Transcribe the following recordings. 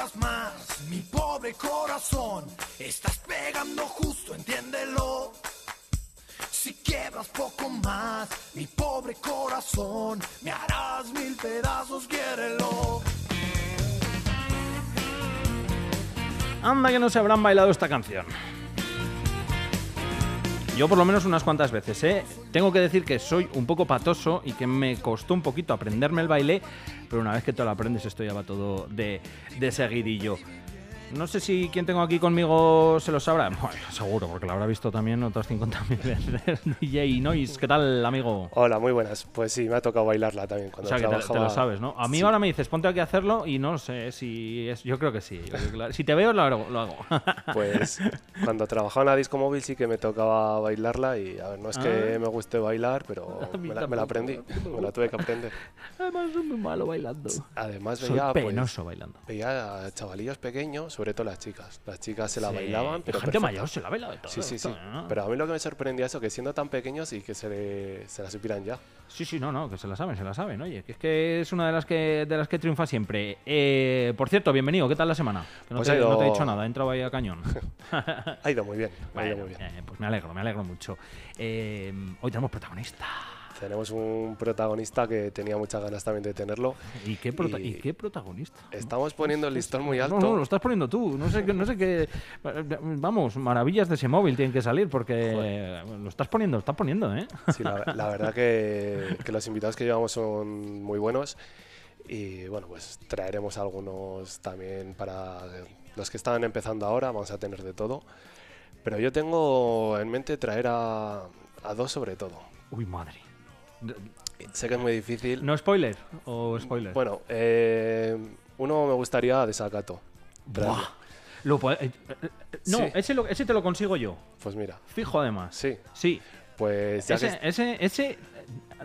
importas más, mi pobre corazón. Estás pegando justo, entiéndelo. Si quiebras poco más, mi pobre corazón, me harás mil pedazos, quiérelo. Anda que no se habrán bailado esta canción. Yo por lo menos unas cuantas veces, ¿eh? Tengo que decir que soy un poco patoso y que me costó un poquito aprenderme el baile, pero una vez que te lo aprendes esto ya va todo de, de seguidillo. No sé si quien tengo aquí conmigo se lo sabrá. Bueno, seguro, porque lo habrá visto también otras 50.000 veces. DJ Noise, ¿qué tal, amigo? Hola, muy buenas. Pues sí, me ha tocado bailarla también O cuando sea, que te, trabajaba. te lo sabes, ¿no? A mí Sí. ahora me dices, ponte aquí a hacerlo y no sé si es... Yo creo que sí. Si te veo, lo hago. Lo hago. Pues cuando trabajaba en la disco móvil sí que me tocaba bailarla y a ver, no es que Ah. me guste bailar, pero me la, me la tampoco. aprendí, me la tuve que aprender. Además, soy muy malo bailando. Además Soy pues, penoso bailando. veía a chavalillos pequeños, sobre todo las chicas. Las chicas se la Sí, bailaban, pero gente perfecta. mayor se la baila de todo. Sí, sí, esto, sí. Pero a mí lo que me sorprendía eso, que siendo tan pequeños y que se, le- se la supieran ya. Sí, sí, no, no, que se la saben, se la saben. Oye, que es que es una de las que de las que triunfa siempre. Eh, por cierto, bienvenido, ¿qué tal la semana? Que no, Pues te, ha ido- no te he dicho nada, he entrado ahí a cañón. Ha ido muy bien, ha ido muy bien. eh, pues me alegro, me alegro mucho. Eh, hoy tenemos protagonista. Tenemos un protagonista que tenía muchas ganas también de tenerlo. ¿Y qué, prota- Y- ¿y qué protagonista? Estamos poniendo el listón muy alto. No, no, lo estás poniendo tú. No sé, qué- no sé qué. Vamos, maravillas de ese móvil tienen que salir porque lo estás poniendo, lo estás poniendo, ¿eh? Sí, la, la verdad que, que los invitados que llevamos son muy buenos y bueno, pues traeremos algunos también para los que están empezando ahora, vamos a tener de todo. Pero yo tengo en mente traer a, a dos sobre todo. Uy, madre. Sé que es muy difícil. ¿No spoiler o spoiler? Bueno, eh, uno me gustaría de Sakato. Buah. Lo po- eh, eh, no, Sí. ese, lo- ese te lo consigo yo. Pues mira, Fijo además. sí, Sí. pues ya Ese, que ese, ese eh,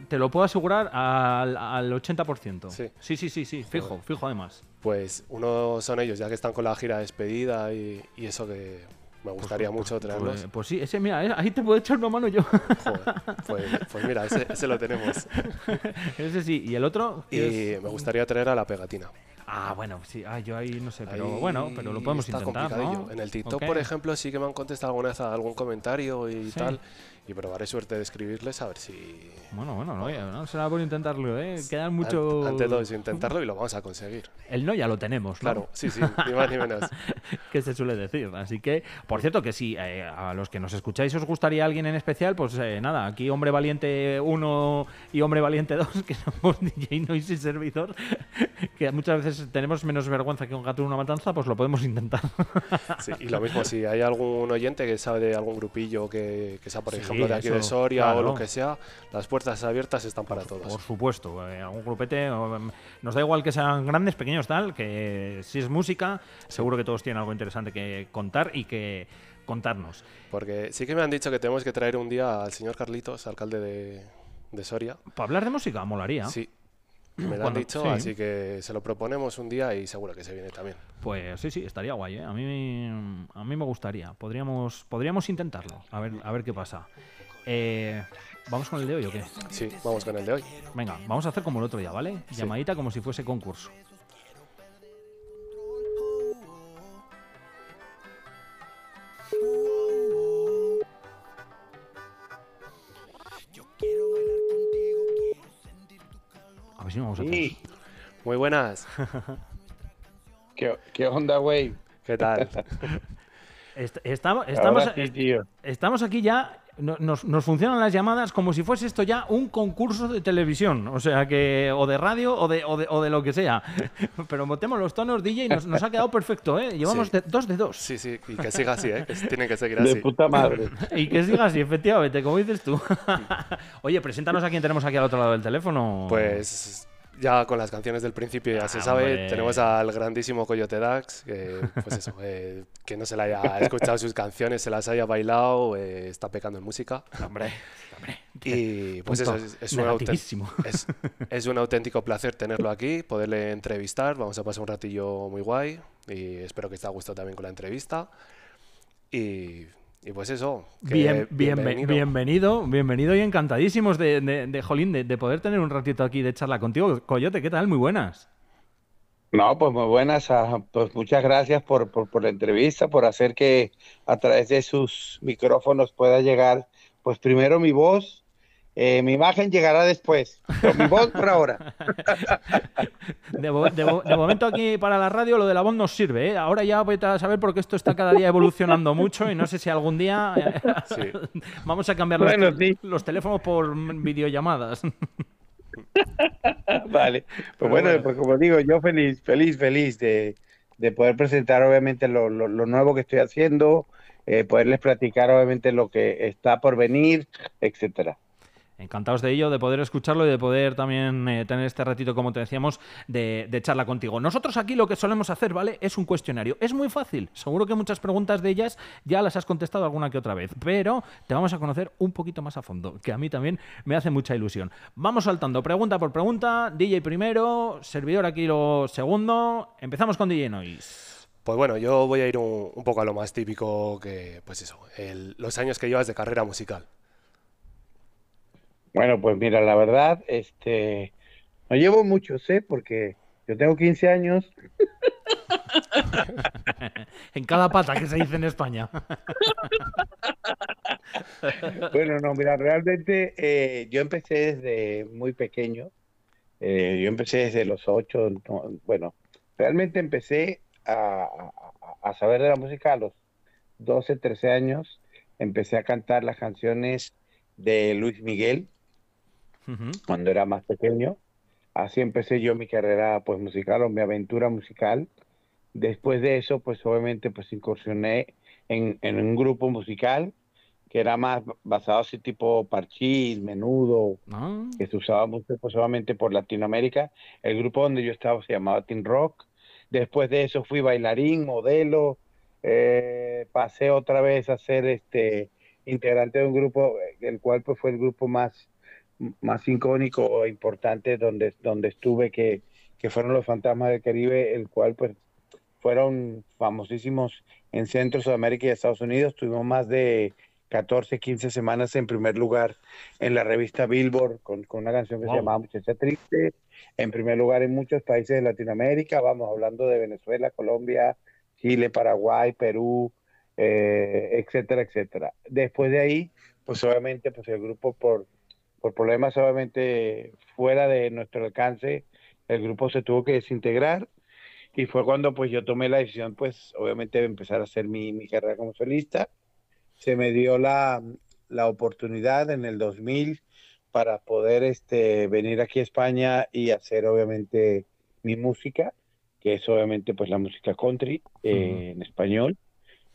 te lo puedo asegurar al, al 80%. Sí. sí, sí, sí, sí, fijo, fijo además. Pues uno son ellos, ya que están con la gira de despedida y, y eso que me gustaría mucho traerlos. Pues, pues sí, ese, mira, eh, ahí te puedo echar una mano yo. Joder, pues, pues mira, ese, ese lo tenemos. ese sí. ¿Y el otro? Y Es- me gustaría traer a la pegatina. Ah, bueno, sí, ah, yo ahí no sé, pero Ahí bueno, pero lo podemos está intentar, complicadillo. ¿no? En el TikTok, Ok. por ejemplo, sí que me han contestado alguna vez a algún comentario y Sí. tal. Y probaré suerte de escribirles a ver si... Bueno, bueno, no, no será por intentarlo, ¿eh? Quedan An- mucho... Ante todo, es intentarlo y lo vamos a conseguir. El no ya lo tenemos, ¿no? Claro, sí, sí, ni más ni menos. que se suele decir. Así que, por cierto, que si eh, a los que nos escucháis os gustaría alguien en especial, pues eh, nada, aquí Hombre Valiente 1 y Hombre Valiente 2, que somos DJ Noise y servidor, que muchas veces tenemos menos vergüenza que un gato en una matanza, pues lo podemos intentar. Sí, y lo mismo, si hay algún oyente que sabe de algún grupillo que, que sea, por Sí, ejemplo, de aquí de Soria claro. o lo que sea, las puertas abiertas están para todos. Por supuesto, eh, algún grupete, em, nos da igual que sean grandes, pequeños, tal, que si es música, seguro que todos tienen algo interesante que contar y que contarnos. Porque sí que me han dicho que tenemos que traer un día al señor Carlitos, alcalde de, de Soria. Para hablar de música, molaría. Sí, me lo han dicho, sí. así que se lo proponemos un día y seguro que se viene también. Pues sí, sí, estaría guay, ¿eh? A mí, a mí me gustaría. Podríamos, podríamos intentarlo, a ver, a ver qué pasa. Eh, ¿Vamos con el de hoy o qué? Sí, vamos con el de hoy. Venga, vamos a hacer como el otro día, ¿vale? Sí. Llamadita como si fuese concurso. A ver si no vamos a Sí. Muy buenas, ¿Qué, qué onda, güey? ¿qué tal? Est- estamos, estamos, sí, tío. estamos aquí ya. No- Nos, nos funcionan las llamadas como si fuese esto ya un concurso de televisión, o sea que o de radio o de, o de, o de lo que sea. Pero metemos los tonos DJ y nos, nos ha quedado perfecto, ¿eh? Llevamos Sí. de- dos de dos. Sí, sí, y que siga así, ¿eh? que tiene que seguir De así. puta madre. Y que siga así, efectivamente, como dices tú. Oye, preséntanos a quién tenemos aquí al otro lado del teléfono. Pues ya con las canciones del principio ya se Ah, sabe, hombre. tenemos al grandísimo Coyote Dax, que pues eso, eh, que no se le haya escuchado sus canciones, se las haya bailado, eh, está pecando en música. Hombre, hombre. Y pues eso, es, es un es, es un auténtico placer tenerlo aquí, poderle entrevistar, vamos a pasar un ratillo muy guay y espero que esté a gusto también con la entrevista. Y, y pues eso, que Bien, bien, bienvenido. bienvenido, bienvenido y encantadísimos de, de, de, Jolín, de, de poder tener un ratito aquí de charla contigo. Coyote, ¿qué tal? Muy buenas. No, pues muy buenas. ah, Pues muchas gracias por, por, por la entrevista, por hacer que a través de sus micrófonos pueda llegar, pues primero mi voz, eh, mi imagen llegará después, pero mi voz por ahora. De, mo- de mo- de momento aquí para la radio lo de la voz nos sirve, ¿eh? Ahora ya voy a saber porque esto está cada día evolucionando mucho y no sé si algún día eh, vamos a cambiar los, Bueno, sí. los teléfonos por videollamadas. Vale, pues bueno, bueno. pues como digo, yo feliz, feliz, feliz de, de poder presentar obviamente lo, lo- lo nuevo que estoy haciendo, eh, poderles platicar obviamente lo que está por venir, etcétera. Encantados de ello, de poder escucharlo y de poder también eh, tener este ratito, como te decíamos, de, charla contigo. Nosotros aquí lo que solemos hacer, ¿vale? Es un cuestionario. Es muy fácil. Seguro que muchas preguntas de ellas ya las has contestado alguna que otra vez. Pero te vamos a conocer un poquito más a fondo, que a mí también me hace mucha ilusión. Vamos saltando pregunta por pregunta. DJ primero, servidor aquí lo segundo. Empezamos con DJ Noise. Pues bueno, yo voy a ir un, poco a lo más típico que, pues eso, los años que llevas de carrera musical. Bueno, pues mira, la verdad, este, no llevo muchos, ¿eh? Porque yo tengo 15 años, en cada pata que se dice en España. Bueno, no, mira, realmente eh, yo empecé desde muy pequeño. Eh, yo empecé desde los ocho. no, bueno, realmente empecé a, a- a saber de la música a los 12, 13 años. Empecé a cantar las canciones de Luis Miguel Cuando era más pequeño. Así empecé yo mi carrera pues musical o mi aventura musical. Después de eso, pues obviamente pues incursioné en, en un grupo musical que era más basado así tipo parchís, menudo, Ah, que se usaba mucho pues obviamente por Latinoamérica. El grupo donde yo estaba se llamaba Teen Rock. Después de eso fui bailarín, modelo, eh, pasé otra vez a ser este integrante de un grupo, eh, el cual pues fue el grupo más, más icónico o importante donde, donde estuve, que, que fueron los Fantasmas del Caribe, el cual pues fueron famosísimos en Centro, Sudamérica y Estados Unidos. Tuvimos más de 14, 15 semanas en primer lugar en la revista Billboard con, con una canción que Wow. se llamaba Muchacha Triste. En primer lugar en muchos países de Latinoamérica, vamos hablando de Venezuela, Colombia, Chile, Paraguay, Perú, eh, etcétera, etcétera. Después de ahí, pues obviamente, pues el grupo por, por problemas obviamente fuera de nuestro alcance, el grupo se tuvo que desintegrar y fue cuando pues yo tomé la decisión, pues obviamente de empezar a hacer mi, mi carrera como solista. Se me dio la, la oportunidad en el 2000 para poder este, venir aquí a España y hacer obviamente mi música, que es obviamente pues la música country eh, Ujú. en español,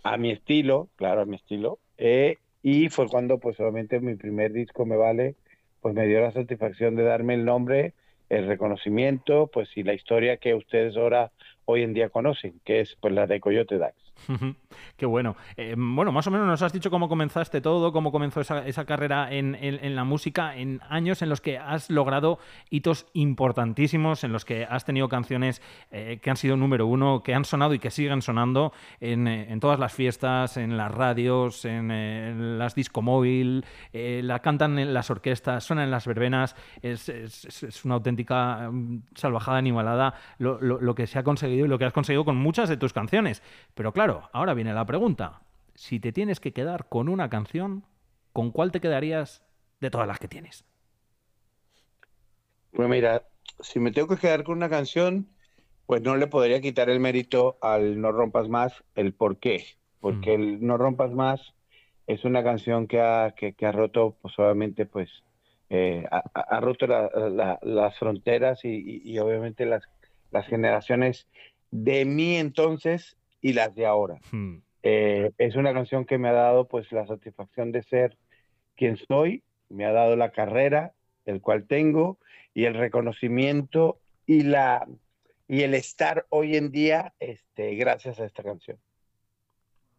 a mi estilo, claro, a mi estilo. eh, y fue cuando pues obviamente mi primer disco me vale, pues me dio la satisfacción de darme el nombre, el reconocimiento, pues y la historia que ustedes ahora hoy en día conocen, que es pues la de Coyote Dax. Qué bueno. Eh, bueno, más o menos nos has dicho cómo comenzaste todo, cómo comenzó esa, carrera en, la música, en años en los que has logrado hitos importantísimos, en los que has tenido canciones eh, que han sido número uno, que han sonado y que siguen sonando en, eh, todas las fiestas, en las radios, en, las disco móvil, eh, la cantan en las orquestas, suenan en las verbenas. Es, una auténtica mm, salvajada animalada lo que se ha conseguido y lo que has conseguido con muchas de tus canciones. Pero claro, ahora viene la pregunta. Si te tienes que quedar con una canción, ¿con cuál te quedarías de todas las que tienes? Pues mira, si me tengo que quedar con una canción, pues no le podría quitar el mérito al No Rompas Más, el por qué. Porque el No Rompas Más es una canción que ha, que, que ha roto, pues obviamente, pues, eh, ha, ha- ha roto la- la- las fronteras y, y- y obviamente las, las generaciones de mí entonces y las de ahora. Hmm. Eh, es una canción que me ha dado pues la satisfacción de ser quien soy, me ha dado la carrera, el cual tengo, y el reconocimiento y la y el estar hoy en día este, gracias a esta canción.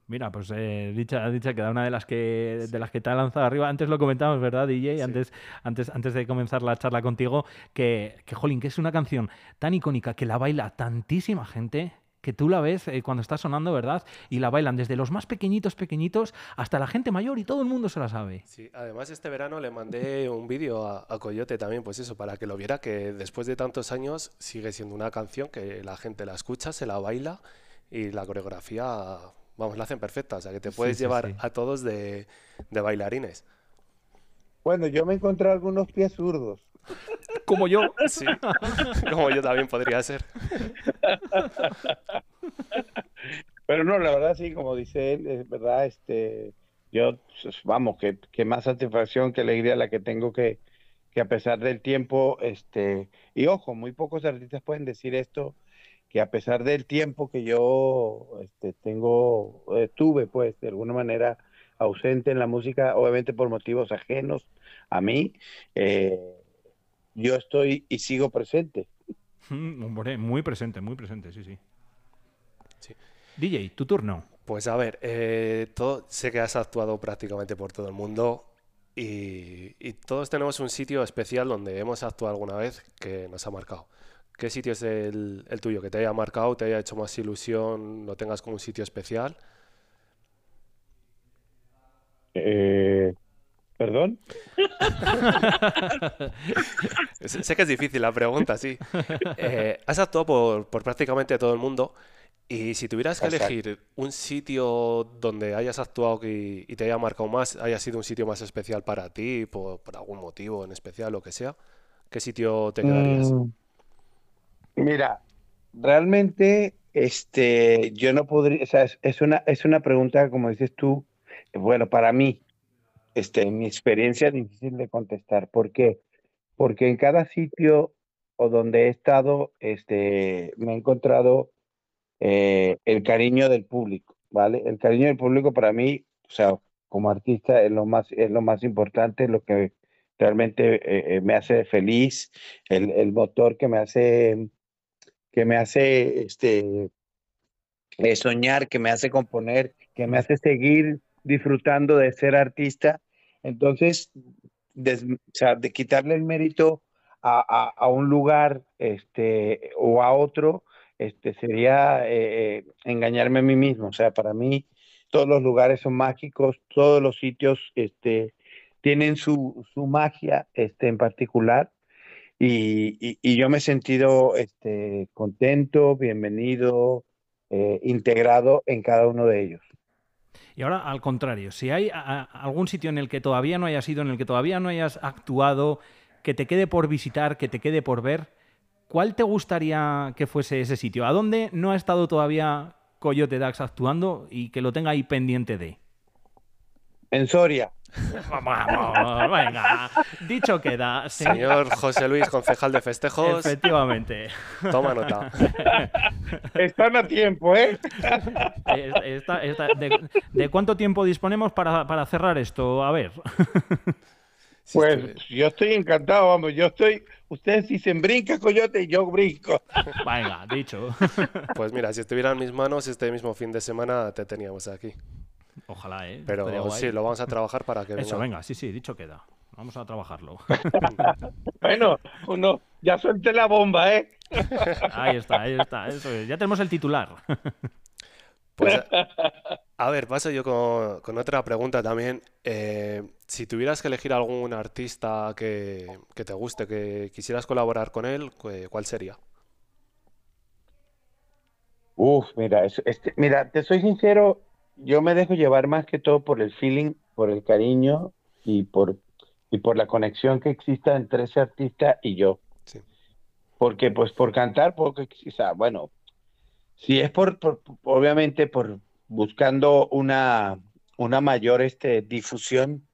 Mira, pues eh, dicha, dicha queda una de las que de las que te ha lanzado arriba. Antes lo comentamos, ¿verdad, DJ? Sí. Antes, antes, antes de comenzar la charla contigo, que, que, jolín, que es una canción tan icónica que la baila tantísima gente que tú la ves eh, cuando está sonando, ¿verdad? Y la bailan desde los más pequeñitos, pequeñitos, hasta la gente mayor y todo el mundo se la sabe. Sí, además este verano le mandé un vídeo a, a Coyote también, pues eso, para que lo viera, que después de tantos años sigue siendo una canción que la gente la escucha, se la baila y la coreografía, vamos, la hacen perfecta, o sea que te puedes sí, llevar sí. a todos de, de bailarines. Bueno, yo me encontré algunos pies zurdos. Como yo. Sí, como yo también podría ser. Pero no, la verdad sí, como dice él, es verdad, este, yo, pues, vamos, que, que más satisfacción, que alegría la que tengo que, que a pesar del tiempo, este, y ojo, muy pocos artistas pueden decir esto, que a pesar del tiempo que yo, este, tengo, estuve, pues, de alguna manera ausente en la música, obviamente por motivos ajenos a mí, eh, yo estoy y sigo presente. Mm, hombre, muy presente, muy presente, sí, sí. Sí. DJ, tu turno. Pues a ver, eh, todo, sé que has actuado prácticamente por todo el mundo y, y todos tenemos un sitio especial donde hemos actuado alguna vez que nos ha marcado. ¿Qué sitio es el, el tuyo? Que te haya marcado, te haya hecho más ilusión, lo tengas como un sitio especial. Eh, ¿Perdón? Sé que es difícil la pregunta, sí. Eh, has actuado por, por prácticamente todo el mundo y si tuvieras que Exacto. elegir un sitio donde hayas actuado y, y te haya marcado más, haya sido un sitio más especial para ti, por, por algún motivo en especial, lo que sea, ¿qué sitio te quedarías? Mm, Mira, realmente, este, yo no podría, o sea, es, es una, es una pregunta, como dices tú, bueno, para mí, este, en mi experiencia difícil de contestar. ¿Por qué? Porque en cada sitio o donde he estado, este, me he encontrado eh, el cariño del público, ¿vale? El cariño del público para mí, o sea, como artista es lo más, es lo más importante, lo que realmente eh, eh, me hace feliz, el, el motor que me hace, que me hace este, soñar, que me hace componer, que me hace seguir disfrutando de ser artista. Entonces, de quitarle el mérito a, a- un lugar este, o a otro, este, sería eh, eh, engañarme a mí mismo. O sea, para mí todos los lugares son mágicos, todos los sitios este, tienen su, su magia este, en particular. Y, y- y yo me he sentido este, contento, bienvenido, eh, integrado en cada uno de ellos. Y ahora, al contrario, si hay algún sitio en el que todavía no hayas ido, en el que todavía no hayas actuado, que te quede por visitar, que te quede por ver, ¿cuál te gustaría que fuese ese sitio? ¿A dónde no ha estado todavía Coyote Dax actuando y que lo tenga ahí pendiente de? En Soria, Vamos, venga. Dicho queda. se- Señor José Luis, concejal de festejos, Efectivamente. toma nota. están a tiempo, ¿eh? De, de cuánto tiempo disponemos para, para cerrar esto? A ver. Pues yo estoy encantado, vamos, yo estoy, ustedes dicen brinca, coyote, y yo brinco. Venga, dicho. pues mira, si estuviera en mis manos este mismo fin de semana te teníamos aquí. Ojalá, ¿eh? Pero guay. sí, lo vamos a trabajar para que Eso, venga. venga, sí, sí, dicho queda. Vamos a trabajarlo. Bueno, uno, ya suelte la bomba, ¿eh? Ahí está, ahí está. Eso es. Ya tenemos el titular. Pues, a ver, paso yo con, con otra pregunta también. Eh, si tuvieras que elegir algún artista que, que te guste, que quisieras colaborar con él, cu- ¿cuál sería? Uf, mira, es- este, mira, te soy sincero, yo me dejo llevar más que todo por el feeling, por el cariño y por, y por la conexión que exista entre ese artista y yo. Sí. Porque, pues, por cantar, porque, sea, bueno, si es por, por- obviamente, por buscando una, una mayor este, difusión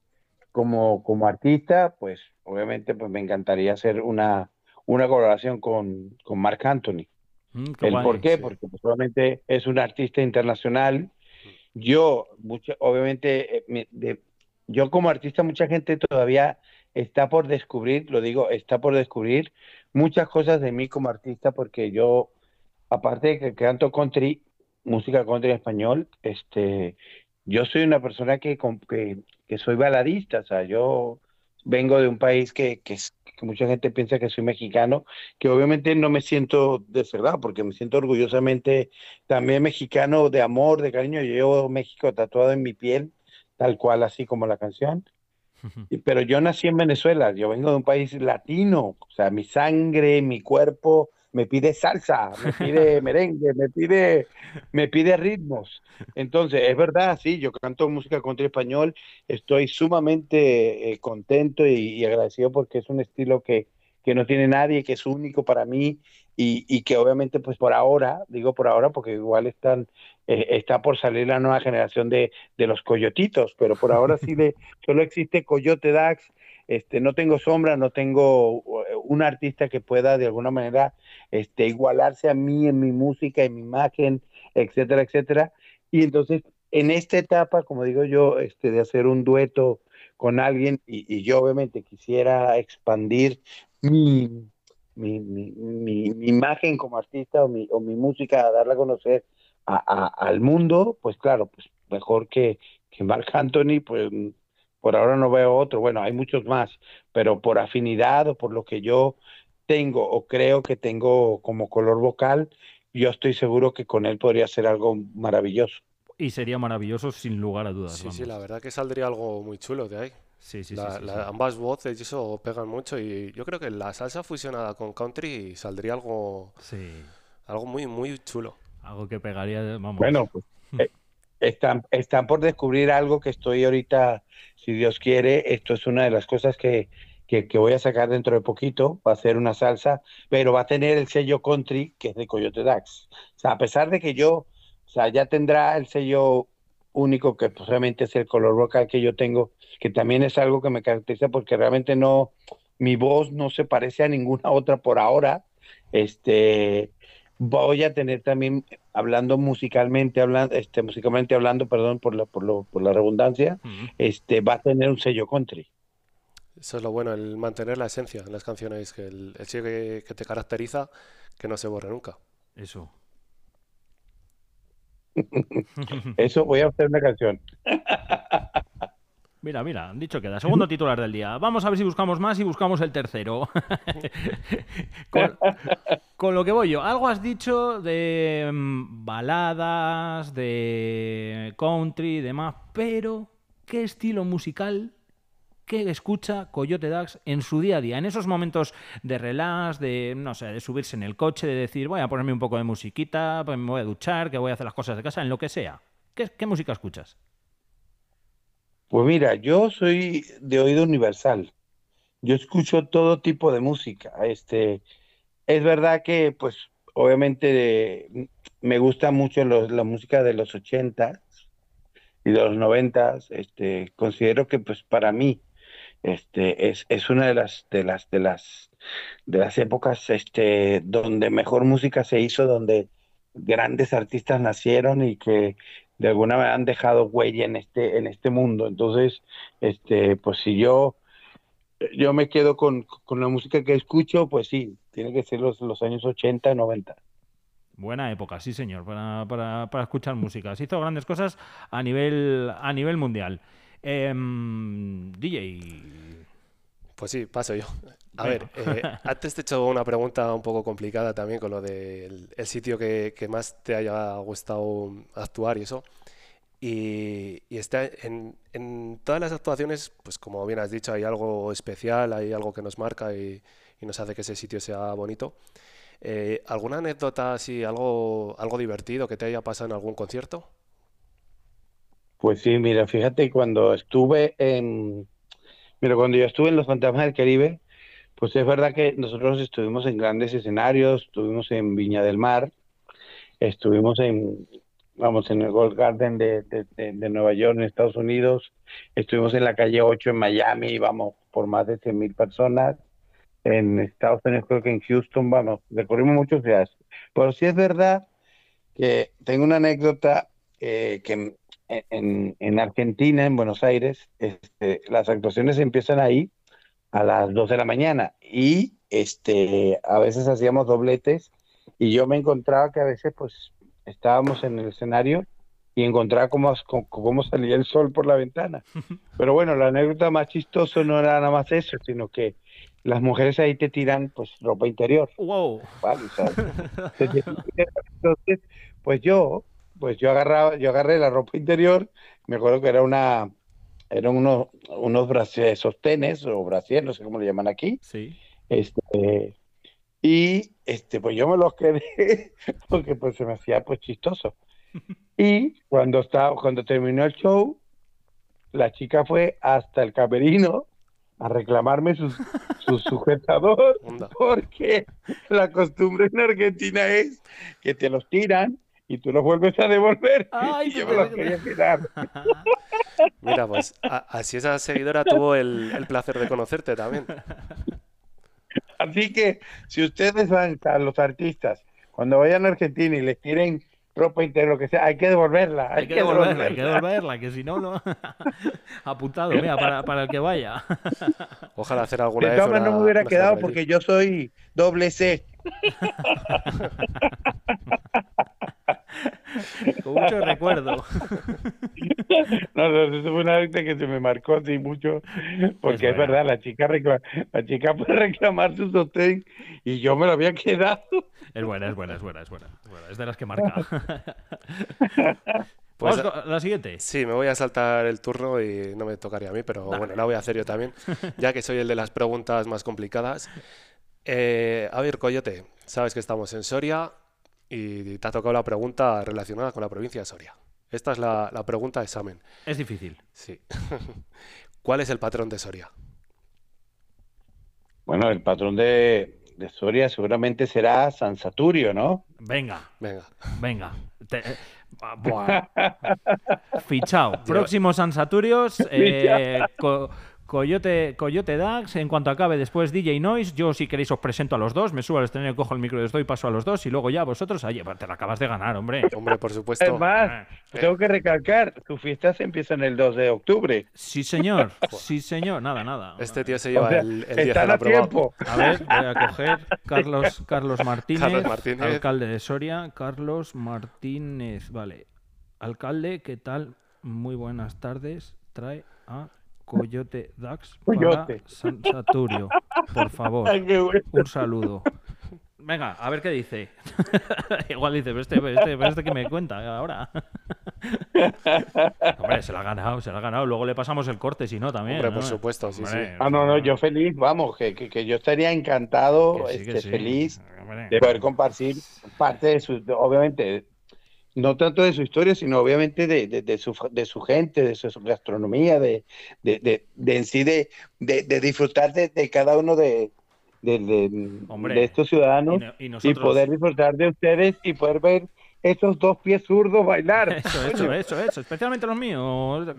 como, como artista, pues, obviamente, pues me encantaría hacer una, una colaboración con, con Marc Anthony. Mm, ¿El guay. por qué? sí. Porque pues, obviamente es un artista internacional. Yo, mucha- obviamente, eh, yo como artista, mucha gente todavía está por descubrir, lo digo, está por descubrir muchas cosas de mí como artista, porque yo, aparte de que canto country, música country en español, este, yo soy una persona que, que, que soy baladista, o sea, yo vengo de un país que, que, que mucha gente piensa que soy mexicano, que obviamente no me siento de verdad, porque me siento orgullosamente también mexicano de amor, de cariño. Yo llevo México tatuado en mi piel, tal cual, así como la canción. Pero yo nací en Venezuela, yo vengo de un país latino, o sea, mi sangre, mi cuerpo me pide salsa, me pide merengue, me pide, me pide ritmos. Entonces, es verdad, sí, yo canto música country español, estoy sumamente eh, contento y, agradecido porque es un estilo que, que no tiene nadie, que es único para mí y, y, que obviamente pues por ahora, digo por ahora porque igual están, eh, está por salir la nueva generación de, de, los coyotitos, pero por ahora sí de, solo existe Coyote Dax, este, no tengo sombra, no tengo eh, un artista que pueda de alguna manera este, igualarse a mí en mi música, en mi imagen, etcétera, etcétera. Y entonces en esta etapa, como digo yo, este, de hacer un dueto con alguien y, yo obviamente quisiera expandir mi mi, mi, mi, imagen como artista o mi, o mi música, a darla a conocer al mundo, pues claro, pues mejor que, que Mark Anthony, pues por ahora no veo otro. Bueno, hay muchos más, pero por afinidad o por lo que yo tengo o creo que tengo como color vocal, yo estoy seguro que con él podría ser algo maravilloso. Y sería maravilloso sin lugar a dudas. Sí, sí, la verdad que saldría algo muy chulo de ahí. Sí, sí, sí, Ambas voces y eso pegan mucho y yo creo que la salsa fusionada con country saldría algo, algo muy, muy chulo. Algo que pegaría, vamos. Bueno, pues, eh, están, están por descubrir algo que estoy ahorita, si Dios quiere, esto es una de las cosas que, que, voy a sacar dentro de poquito, va a ser una salsa, pero va a tener el sello country que es de Coyote Dax. O sea, a pesar de que yo, ya tendrá el sello único que pues, realmente es el color vocal que yo tengo, que también es algo que me caracteriza porque realmente no, mi voz no se parece a ninguna otra por ahora. Este, voy a tener también, hablando musicalmente, hablando, este, musicalmente hablando, perdón por la, por, lo, por la redundancia, este, va a tener un sello country. Eso es lo bueno, el mantener la esencia en las canciones, que el, el sello que, que te caracteriza, que no se borre nunca. Eso, Eso voy a hacer una canción. Mira, mira, dicho queda. Segundo titular del día. Vamos a ver si buscamos más y buscamos el tercero. con, lo que voy yo. Algo has dicho de mm, baladas, de country y demás, pero ¿qué estilo musical ¿Qué escucha Coyote Dax en su día a día? En esos momentos de relax, de, no sé, de subirse en el coche, de decir, voy a ponerme un poco de musiquita, pues me voy a duchar, que voy a hacer las cosas de casa, en lo que sea. ¿Qué, música escuchas? Pues mira, yo soy de oído universal. Yo escucho todo tipo de música. Este, es verdad que, pues, obviamente me gusta mucho la música de los ochentas y de los noventas. Este, considero que, pues, para mí este, es, es una de las, de las, de las, de las épocas este, donde mejor música se hizo, donde grandes artistas nacieron y que de alguna manera han dejado huella en este, en este mundo. Entonces, este, pues si yo, yo me quedo con, con la música que escucho, pues sí, tiene que ser los, los años 80, 90. Buena época, sí señor, para, para, para escuchar música. Se hizo grandes cosas a nivel, a nivel mundial. Em, DJ. Pues sí, paso yo. A ver, eh, antes te he hecho una pregunta un poco complicada también con lo del el sitio que, más te haya gustado actuar y eso. Y, está en, en, todas las actuaciones, pues como bien has dicho, hay algo especial, hay algo que nos marca y, nos hace que ese sitio sea bonito. Eh, ¿Alguna anécdota así, algo, algo divertido que te haya pasado en algún concierto? Pues sí, mira, fíjate, cuando estuve en, mira, cuando yo estuve en los Fantasmas del Caribe, pues es verdad que nosotros estuvimos en grandes escenarios, estuvimos en Viña del Mar, estuvimos en, vamos, en el Gold Garden de, de, Nueva York, en Estados Unidos, estuvimos en la calle 8 en Miami, vamos, por más de 100 mil personas, en Estados Unidos creo que en Houston, vamos, recorrimos muchos ciudades. Pero sí es verdad que tengo una anécdota eh, que en, en, Argentina, en Buenos Aires, este, las actuaciones empiezan ahí a las 2 de la mañana y este, a veces hacíamos dobletes y yo me encontraba que a veces pues estábamos en el escenario y encontraba cómo, cómo salía el sol por la ventana. Pero bueno, la anécdota más chistosa no era nada más eso, sino que las mujeres ahí te tiran pues ropa interior. Wow. ¿vale? Sea, entonces, pues yo, pues yo agarraba, yo agarré la ropa interior, me acuerdo que era una, eran unos, unos brasier- sostenes o brasier, no sé cómo le llaman aquí, Sí. este, y este, pues yo me los quedé porque pues se me hacía pues chistoso. Y cuando estaba, cuando terminó el show, la chica fue hasta el camerino a reclamarme su, su sujetador porque la costumbre en Argentina es que te los tiran y tú los vuelves a devolver. Ay, y yo me los lo- quería quedar. Mira, pues a- así esa seguidora tuvo el, el placer de conocerte también. Así que si ustedes van a los artistas, cuando vayan a Argentina y les tiren ropa interior, lo que sea, hay que devolverla. Hay que devolverla, hay que devolverla, que si no, no. Apuntado, mira, para, para el que vaya. Ojalá hacer alguna De vez maneras, no una- me hubiera una quedado porque yo soy doble C. Con mucho recuerdo. No, no, eso fue una vez que se me marcó así mucho, porque Es es, buena. verdad, la chica recla- la chica a reclamar su sostén y yo me lo había quedado. Es buena, es buena, es buena, es buena. Es, buena, es de las que marca. Pues, Vamos la siguiente. Sí, me voy a saltar el turno y no me tocaría a mí, pero Dale. bueno, la voy a hacer yo también, ya que soy el de las preguntas más complicadas. Eh, a ver, Coyote, sabes que estamos en Soria y te ha tocado la pregunta relacionada con la provincia de Soria. Esta es la, la pregunta de examen. Es difícil. Sí. ¿Cuál es el patrón de Soria? Bueno, el patrón de, de Soria seguramente será San Saturio, ¿no? Venga, Venga, venga. Te- eh, ah, buah. Fichao. Próximo San Saturios. eh, co- Coyote, Coyote Dax, en cuanto acabe después DJ Noise, yo si queréis os presento a los dos, me subo al escenario, cojo el micro y os doy paso a los dos y luego ya vosotros, allí, te la acabas de ganar, hombre. hombre, por Es supuesto. más, tengo que recalcar, tu fiesta se empieza en el 2 de octubre. Sí, señor, sí, señor, nada, nada. Este tío se O lleva sea, el, el 10 están al a aprobado. tiempo. A ver, voy a coger Carlos, Carlos Martínez, Carlos Martínez. alcalde de Soria. Carlos Martínez, vale. Alcalde, ¿qué tal? Muy buenas tardes. Trae a Coyote Dax Coyote. para San Saturio. Por favor, Ay, qué bueno. un saludo. Venga, a ver qué dice. Igual dice, pero este, este, pero este que me cuenta ahora. Hombre, se la ha ganado, se la ha ganado. Luego le pasamos el corte, si no, también. Hombre, por supuesto, sí, Hombre, sí. Ah, no, no, yo feliz, vamos, que, que, que yo estaría encantado, que sí, que este, sí. feliz Hombre. de poder compartir parte de su, obviamente, no tanto de su historia, sino obviamente de, de, de su, de su gente, de su, gastronomía, de, de, de, de en sí, de, disfrutar de, cada uno de, Hombre, estos ciudadanos Y, no- y poder disfrutar de ustedes y poder ver esos dos pies zurdos bailar. Eso, eso, eso, eso, especialmente los míos.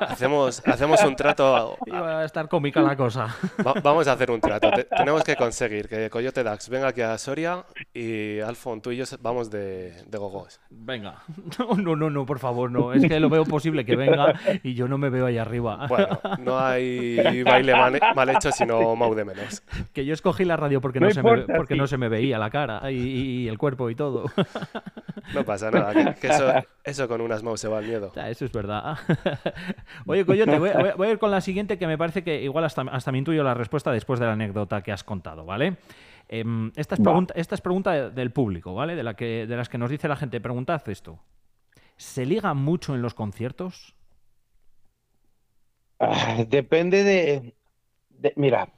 Hacemos, hacemos un trato. Iba a estar cómica la cosa. Va- vamos a hacer un trato. Te- tenemos que conseguir que Coyote Dax venga aquí a Soria y Alfon, tú y yo vamos de, de gogos. Venga. No, no, no, no, por favor, no. Es que lo veo posible que venga y yo no me veo ahí arriba. Bueno, no hay baile mal, mal hecho, sino mau de menos. Que yo escogí la radio porque No no, se, me, porque no se me veía la cara y, y el cuerpo y todo. No pasa nada, que, que eso, eso con unas mau se va el miedo. Ya, Eso es verdad. Oye, Coyote, voy, voy- voy a ir con la siguiente que me parece que igual hasta, hasta me intuyo la respuesta después de la anécdota que has contado, ¿vale? Em, esta, es pregunta, esta es pregunta de- del público, ¿vale? De, la que, de las que nos dice la gente. Preguntad esto. ¿Se liga mucho en los conciertos? Ah, depende de, de- mira,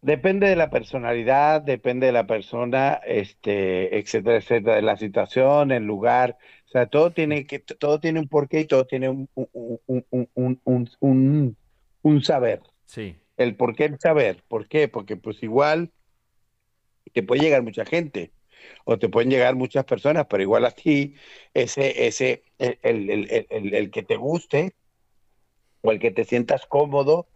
depende de la personalidad, depende de la persona, este, etcétera, etcétera, de la situación, el lugar. O sea, todo tiene que, todo tiene un porqué y todo tiene un, un, un, un, un, un, un- un saber. Sí. El por qué el saber. ¿Por qué? Porque pues igual te puede llegar mucha gente o te pueden llegar muchas personas, pero igual a ti ese, ese, el, el, el, el, el que te guste o el que te sientas cómodo,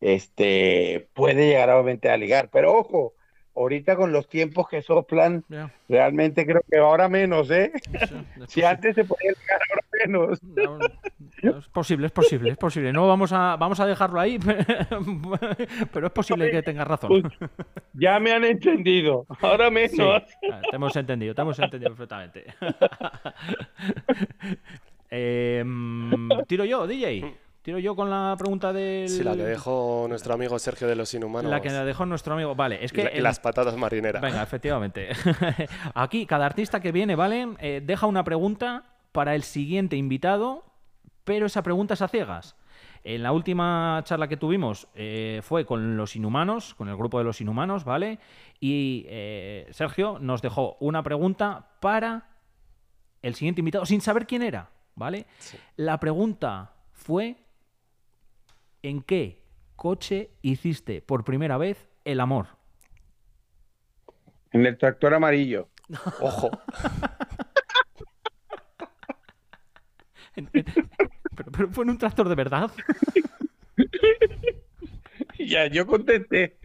este, puede llegar obviamente a ligar. Pero ojo, ahorita con los tiempos que soplan, realmente creo que ahora menos, ¿eh? Si antes se podía ligar, ahora menos. No, no, es posible, es posible, es posible. No vamos a, vamos a dejarlo ahí, pero es posible que tengas razón. Pues, ya me han entendido, ahora Sí, menos. ah, te hemos entendido, te hemos entendido perfectamente. Eh, mm, tiro yo, DJ. Tiro yo con la pregunta del. Sí, la que dejó nuestro amigo Sergio de los Inhumanos. La que la dejó nuestro amigo. Vale, es que. la- y el- las patatas marineras. Venga, efectivamente. Aquí, cada artista que viene, ¿vale? Eh, deja una pregunta para el siguiente invitado, pero esa pregunta es a ciegas. En la última charla que tuvimos eh, fue con los inhumanos, con el grupo de los inhumanos, ¿vale? Y eh, Sergio nos dejó una pregunta para el siguiente invitado, sin saber quién era, ¿vale? La pregunta fue: ¿en qué coche hiciste por primera vez el amor? En el tractor amarillo. Ojo. Pero, pero fue en un tractor de verdad. Ya, yo contesté.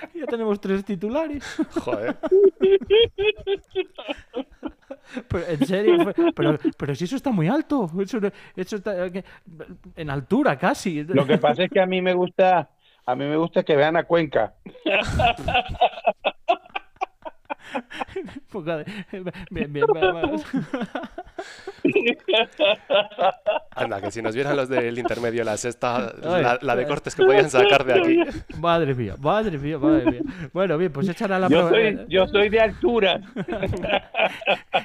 Ya tenemos tres titulares. Joder. Pero, en serio, pero, pero si eso está muy alto. Eso, eso está en altura casi. Lo que pasa es que a mí me gusta, a mí me gusta que vean a Cuenca. Anda, que si nos vieran los del intermedio, la sexta, la, la de cortes que podían sacar de aquí. Madre mía, madre mía, madre mía. Bueno, bien, pues echará la Yo soy, yo soy de altura.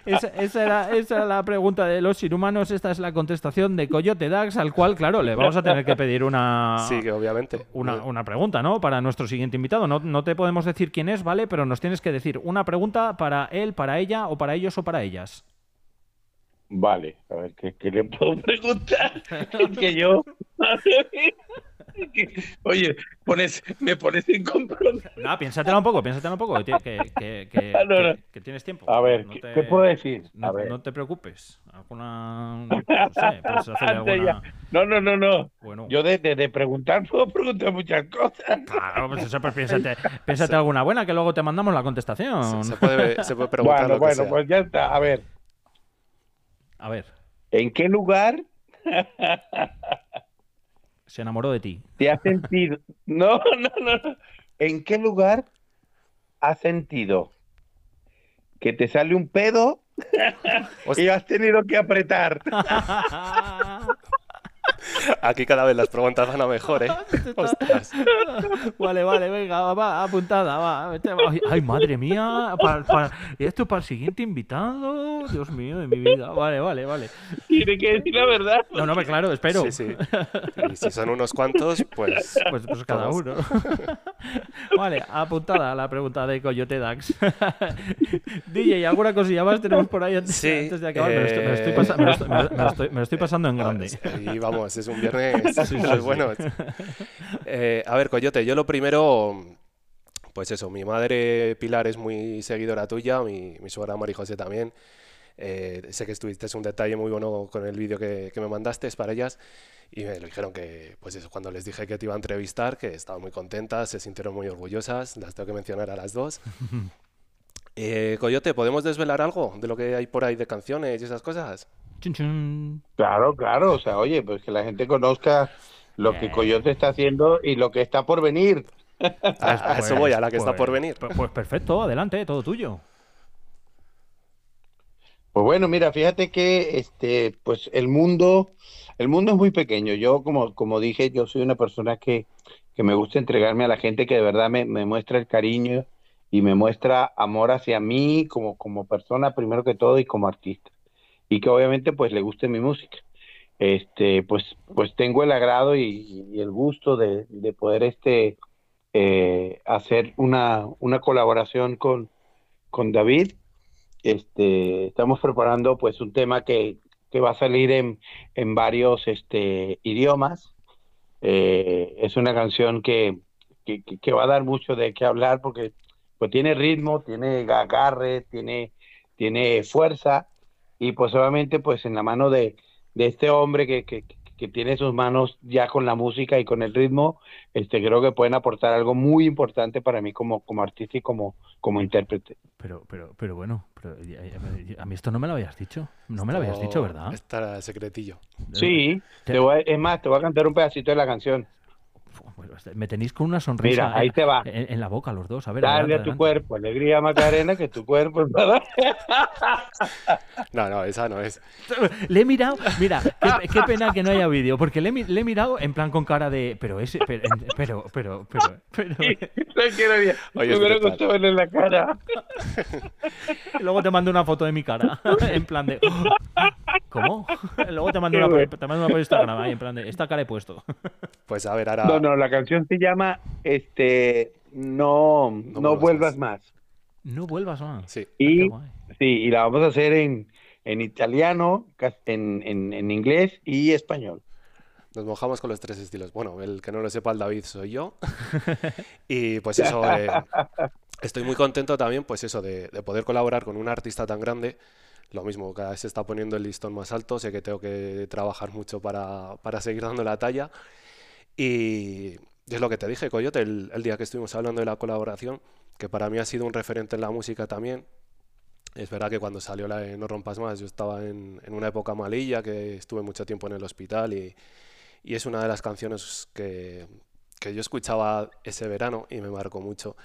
Esa, esa era, esa era la pregunta de los inhumanos. Esta es la contestación de Coyote Dax, al cual, claro, le vamos a tener que pedir una, Sí, que obviamente. una, una pregunta, ¿no? Para nuestro siguiente invitado. No, no te podemos decir quién es, ¿vale? Pero nos tienes que decir una pregunta para él, para ella, o para ellos o para ellas. Vale, a ver, ¿qué, qué le puedo preguntar? Es que yo... Oye, pones, me pones en compromiso. No, piénsatela un poco, piénsatela un poco, que, que, que- que- No, no. que- que tienes tiempo. A ver, No ¿qué, te- qué puedo decir? No, A ver. no te preocupes. Alguna. No sé, puedes hacer Antes ya. alguna. No, no, no, no. Bueno. Yo de, de- de preguntar puedo preguntar muchas cosas. Claro, pues eso, pues piénsate, piénsate alguna buena que luego te mandamos la contestación. Se, se puede, se puede preguntar Bueno, lo que bueno, sea. pues ya está. A ver, A ver, ¿en qué lugar se enamoró de ti. te has sentido? No, no, no. ¿En qué lugar has sentido que te sale un pedo y has tenido que apretar? Aquí cada vez las preguntas van a mejor, ¿eh? Ostras. Vale, vale, venga, va, va, apuntada, va. Ay, ay, madre mía, para, para- ¿y esto para el siguiente invitado? Dios mío de mi vida. Vale, vale, vale. Tiene que decir la verdad. No, no, me claro, espero. Sí, sí. Y si son unos cuantos, pues. Pues, pues cada uno. vale, apuntada la pregunta de Coyote Dax. DJ, ¿alguna cosilla más tenemos por ahí antes, Sí, antes de acabar? Me, lo estoy, me lo estoy eh, me lo estoy- me lo- me lo estoy- me lo estoy pasando en grande. Y vamos, es un viernes Sí, de sí, los sí. buenos. Eh, a ver, Coyote, yo lo primero. Pues eso, mi madre Pilar es muy seguidora tuya, mi, mi suegra Mari José también. Eh, sé que estuviste, es un detalle muy bueno con el vídeo que, que me mandaste para ellas. Y me lo dijeron que, pues eso, cuando les dije que te iba a entrevistar, que estaban muy contentas, se sintieron muy orgullosas, las tengo que mencionar a las dos. Eh, Coyote, ¿podemos desvelar algo de lo que hay por ahí de canciones y esas cosas? Chun, chun. Claro, claro. O sea, oye, pues que la gente conozca lo que Eh. Coyote está haciendo y lo que está por venir. A, a eso Pues- voy, a la que está pues- por venir. Pues, pues perfecto, adelante, todo tuyo. Pues bueno, mira, fíjate que este, pues el mundo, el mundo es muy pequeño. Yo, como, como dije, yo soy una persona que, que me gusta entregarme a la gente que de verdad me, me muestra el cariño y me muestra amor hacia mí como, como persona, primero que todo, y como artista. Y que obviamente pues le guste mi música. Este, pues, pues tengo el agrado y, el gusto de, de poder este, eh, hacer una, una colaboración con, con David. Este, estamos preparando pues un tema que, que va a salir en, en varios este, idiomas. Eh, es una canción que, que, que- que va a dar mucho de qué hablar porque pues tiene ritmo, tiene agarre, tiene, tiene fuerza y pues obviamente pues en la mano de, de este hombre que, que, que tiene sus manos ya con la música y con el ritmo, este, creo que pueden aportar algo muy importante para mí como, como artista y como, como intérprete. Pero, pero, pero bueno, pero, ya- ya- a mí esto no me lo habías dicho. No me lo habías dicho, ¿verdad? Está secretillo. Sí, Te- te voy a- es más, te voy a cantar un pedacito de la canción. Bueno, me tenéis con una sonrisa Mira, ahí en, te va. en- en la boca los dos. A ver, Dale adelante, a tu adelante. cuerpo alegría, Macarena, que tu cuerpo es para- No, no, esa no es. Le he mirado, mira, qué, qué pena que no haya vídeo, porque le, he mi- le he mirado en plan con cara de, pero ese, pero, pero, pero, pero, pero- No quiero ni- Oye, me verle la cara. luego te mando una foto de mi cara, en plan de, ¿cómo? Luego te mando una, te mando una por Instagram, ahí, en plan de, esta cara he puesto. Pues a ver, ahora. No, no, la canción se llama este No, no, vuelvas vuelvas más. más. No vuelvas más. Sí, Qué Y sí, y la vamos a hacer en, en italiano, en, en, en inglés y español. nos mojamos con los tres estilos. Bueno, el que no lo sepa, el David soy yo. Y pues eso, eh, estoy muy contento también, pues eso, de, de poder colaborar con un artista tan grande. Lo mismo, cada vez se está poniendo el listón más alto, sé que tengo que trabajar mucho para, para seguir dando la talla. Y, es lo que te dije, Coyote, el, el día que estuvimos hablando de la colaboración, que para mí ha sido un referente en la música también. Es verdad que cuando salió la de No Rompas Más, yo estaba en, en una época malilla, que estuve mucho tiempo en el hospital y, y es una de las canciones que, que yo escuchaba ese verano y me marcó mucho.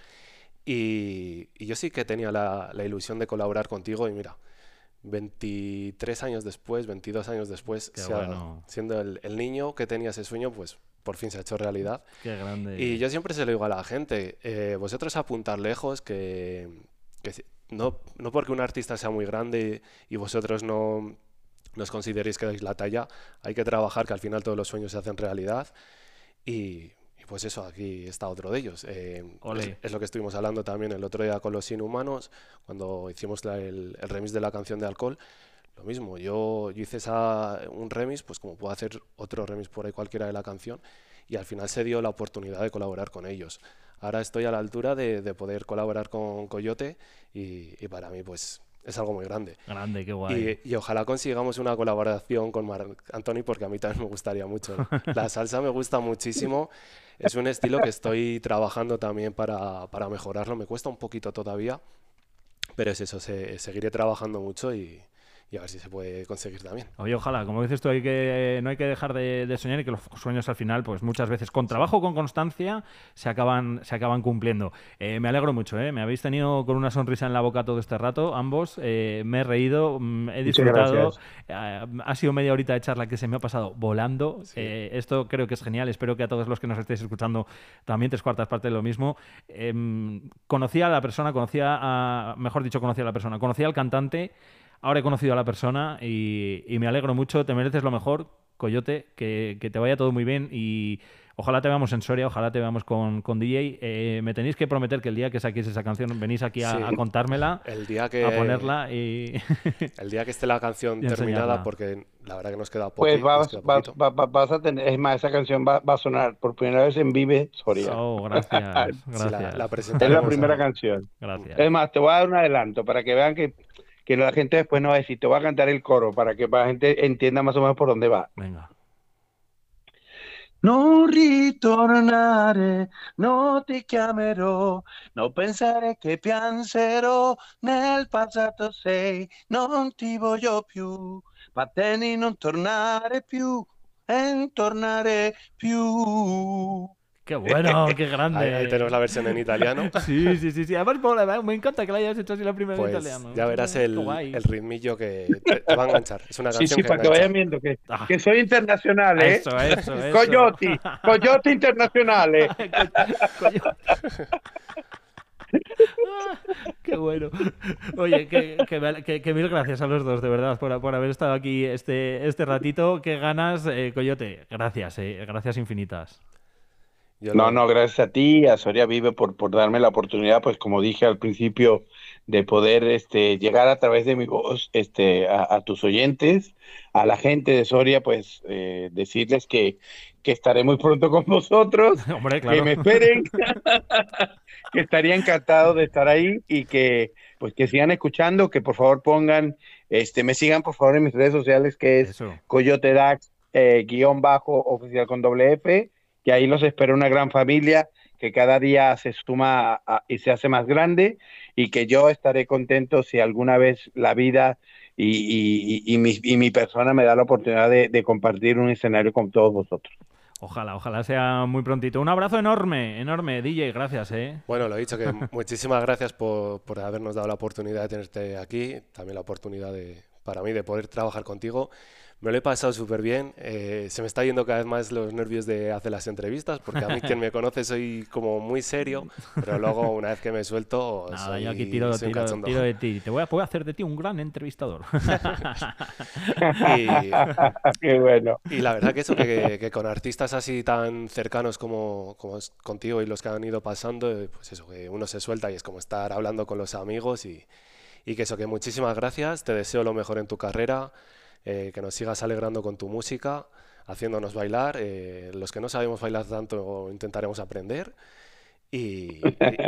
Y, y yo sí que tenía la, la ilusión de colaborar contigo y mira, 23 años después, 22 años después, Qué se ha- bueno. siendo el, el niño que tenía ese sueño, pues por fin se ha hecho realidad. Qué grande. Y yo siempre se lo digo a la gente, eh, vosotros apuntar lejos, que, que no, no porque un artista sea muy grande y vosotros no nos consideréis que dais la talla, hay que trabajar que al final todos los sueños se hacen realidad y pues eso, aquí está otro de ellos. Eh, es, lo que estuvimos hablando también el otro día con los inhumanos, cuando hicimos la- el, el remix de la canción de alcohol. Lo mismo, yo, yo hice esa, un remix, pues como puedo hacer otro remix por ahí cualquiera de la canción, y al final se dio la oportunidad de colaborar con ellos. Ahora estoy a la altura de, de poder colaborar con Coyote y, y para mí pues es algo muy grande. Grande, qué guay. Y, y ojalá consigamos una colaboración con Marc Anthony porque a mí también me gustaría mucho. La salsa me gusta muchísimo. Es un estilo que estoy trabajando también para, para mejorarlo. Me cuesta un poquito todavía, pero es eso, se- seguiré trabajando mucho y, y a ver si se puede conseguir también. Oye, ojalá, como dices tú, hay que, no hay que dejar de, de soñar y que los sueños al final, pues muchas veces con trabajo, con constancia, se acaban, se acaban cumpliendo. Eh, me alegro mucho, ¿eh? me habéis tenido con una sonrisa en la boca todo este rato, ambos. eh, me he reído, mm, he disfrutado. Eh, ha sido media horita de charla que se me ha pasado volando. Sí. Eh, esto creo que es genial. Espero que a todos los que nos estéis escuchando también tres cuartas partes de lo mismo. Em, conocía a la persona, conocía a, mejor dicho, conocía a la persona, conocía al cantante. Ahora he conocido a la persona y, y me alegro mucho. Te mereces lo mejor, Coyote. Que, que te vaya todo muy bien y ojalá te veamos en Soria, ojalá te veamos con, con DJ. Eh, me tenéis que prometer que el día que saquéis esa canción venís aquí a, Sí. a contármela, El día que, a ponerla y... el día que esté la canción terminada, porque la verdad que nos queda poco. Pues vas, vas, vas- vas- vas a tener, es más, esa canción va, va a sonar por primera vez en Vive Soria. Oh, gracias, gracias. la, la es la primera canción. Gracias. Es más, te voy a dar un adelanto para que vean que, que la gente después no va a decir, te voy a cantar el coro para que la gente entienda más o menos por dónde va. Venga. Non ritornare, no ti chiamerò, non pensare che piangerò, nel passato sei, non ti voglio più, vattene non tornare più, e tornare più. Qué bueno, qué grande. Ahí, ahí tenemos la versión en italiano. Sí, sí, sí, sí. Además, me encanta que la hayas hecho así la primera en Pues italiano. ya verás el, el ritmillo que te, te va a enganchar. Es una Sí, canción sí, que para que vayan viendo que, Ah. que soy internacional, ¿eh? Eso, eso, eso. Coyote, Coyote internacional, ¿eh? Coño. Qué bueno. Oye, que, que me- que- que mil gracias a los dos, de verdad, por, por haber estado aquí este, este ratito. Qué ganas, eh, Coyote. Gracias, eh, gracias infinitas. No, lo- no, gracias a ti, a Soria Vive por, por darme la oportunidad, pues como dije al principio, de poder este, llegar a través de mi voz este, a, a tus oyentes, a la gente de Soria, pues eh, decirles que, que estaré muy pronto con vosotros, Hombre, que claro. me esperen, que estaría encantado de estar ahí y que pues que sigan escuchando, que por favor pongan, este, me sigan por favor en mis redes sociales, que es Eso. Coyote Dax, eh, guion bajo oficial con doble F, que ahí los espera una gran familia que cada día se suma a- a- y se hace más grande y que yo estaré contento si alguna vez la vida y, y- y- y mi, y mi persona me da la oportunidad de, de compartir un escenario con todos vosotros. Ojalá, ojalá sea muy prontito. Un abrazo enorme, enorme, DJ, gracias, ¿eh? Bueno, lo he dicho, que muchísimas gracias por, por habernos dado la oportunidad de tenerte aquí, también la oportunidad de, para mí de poder trabajar contigo. Me lo he pasado súper bien. Eh, se me está yendo cada vez más los nervios de hacer las entrevistas, porque a mí quien me conoce soy como muy serio, pero luego una vez que me suelto, Nada, soy, yo aquí tiro, soy un tiro- cachondo. tiro de ti. Te voy a, hacer de ti un gran entrevistador. Y, Qué bueno. y la verdad que eso, que, que con artistas así tan cercanos como, como es contigo y los que han ido pasando, eh, pues eso, que uno se suelta y es como estar hablando con los amigos y, y que eso, que muchísimas gracias, te deseo lo mejor en tu carrera, eh, que nos sigas alegrando con tu música, haciéndonos bailar, eh, los que no sabemos bailar tanto intentaremos aprender. Y, y-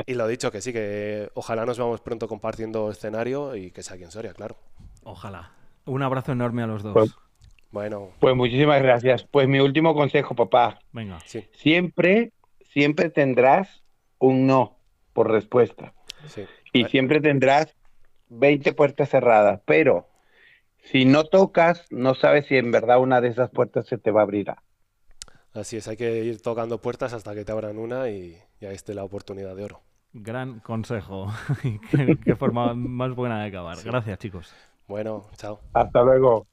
y lo dicho, que sí, que ojalá nos vamos pronto compartiendo escenario y que sea aquí en Soria, claro. Ojalá. Un abrazo enorme a los dos. Pues- Bueno, Pues muchísimas gracias. Pues mi último consejo, papá. Venga. sí, Siempre, siempre tendrás un no por respuesta. sí. Y siempre tendrás 20 puertas cerradas. Pero si no tocas, no sabes si en verdad una de esas puertas se te va a abrir. Así es, hay que ir tocando puertas hasta que te abran una y, y ahí esté la oportunidad de oro. Gran consejo. qué, qué forma más buena de acabar. Gracias, chicos. Bueno, chao. Hasta luego.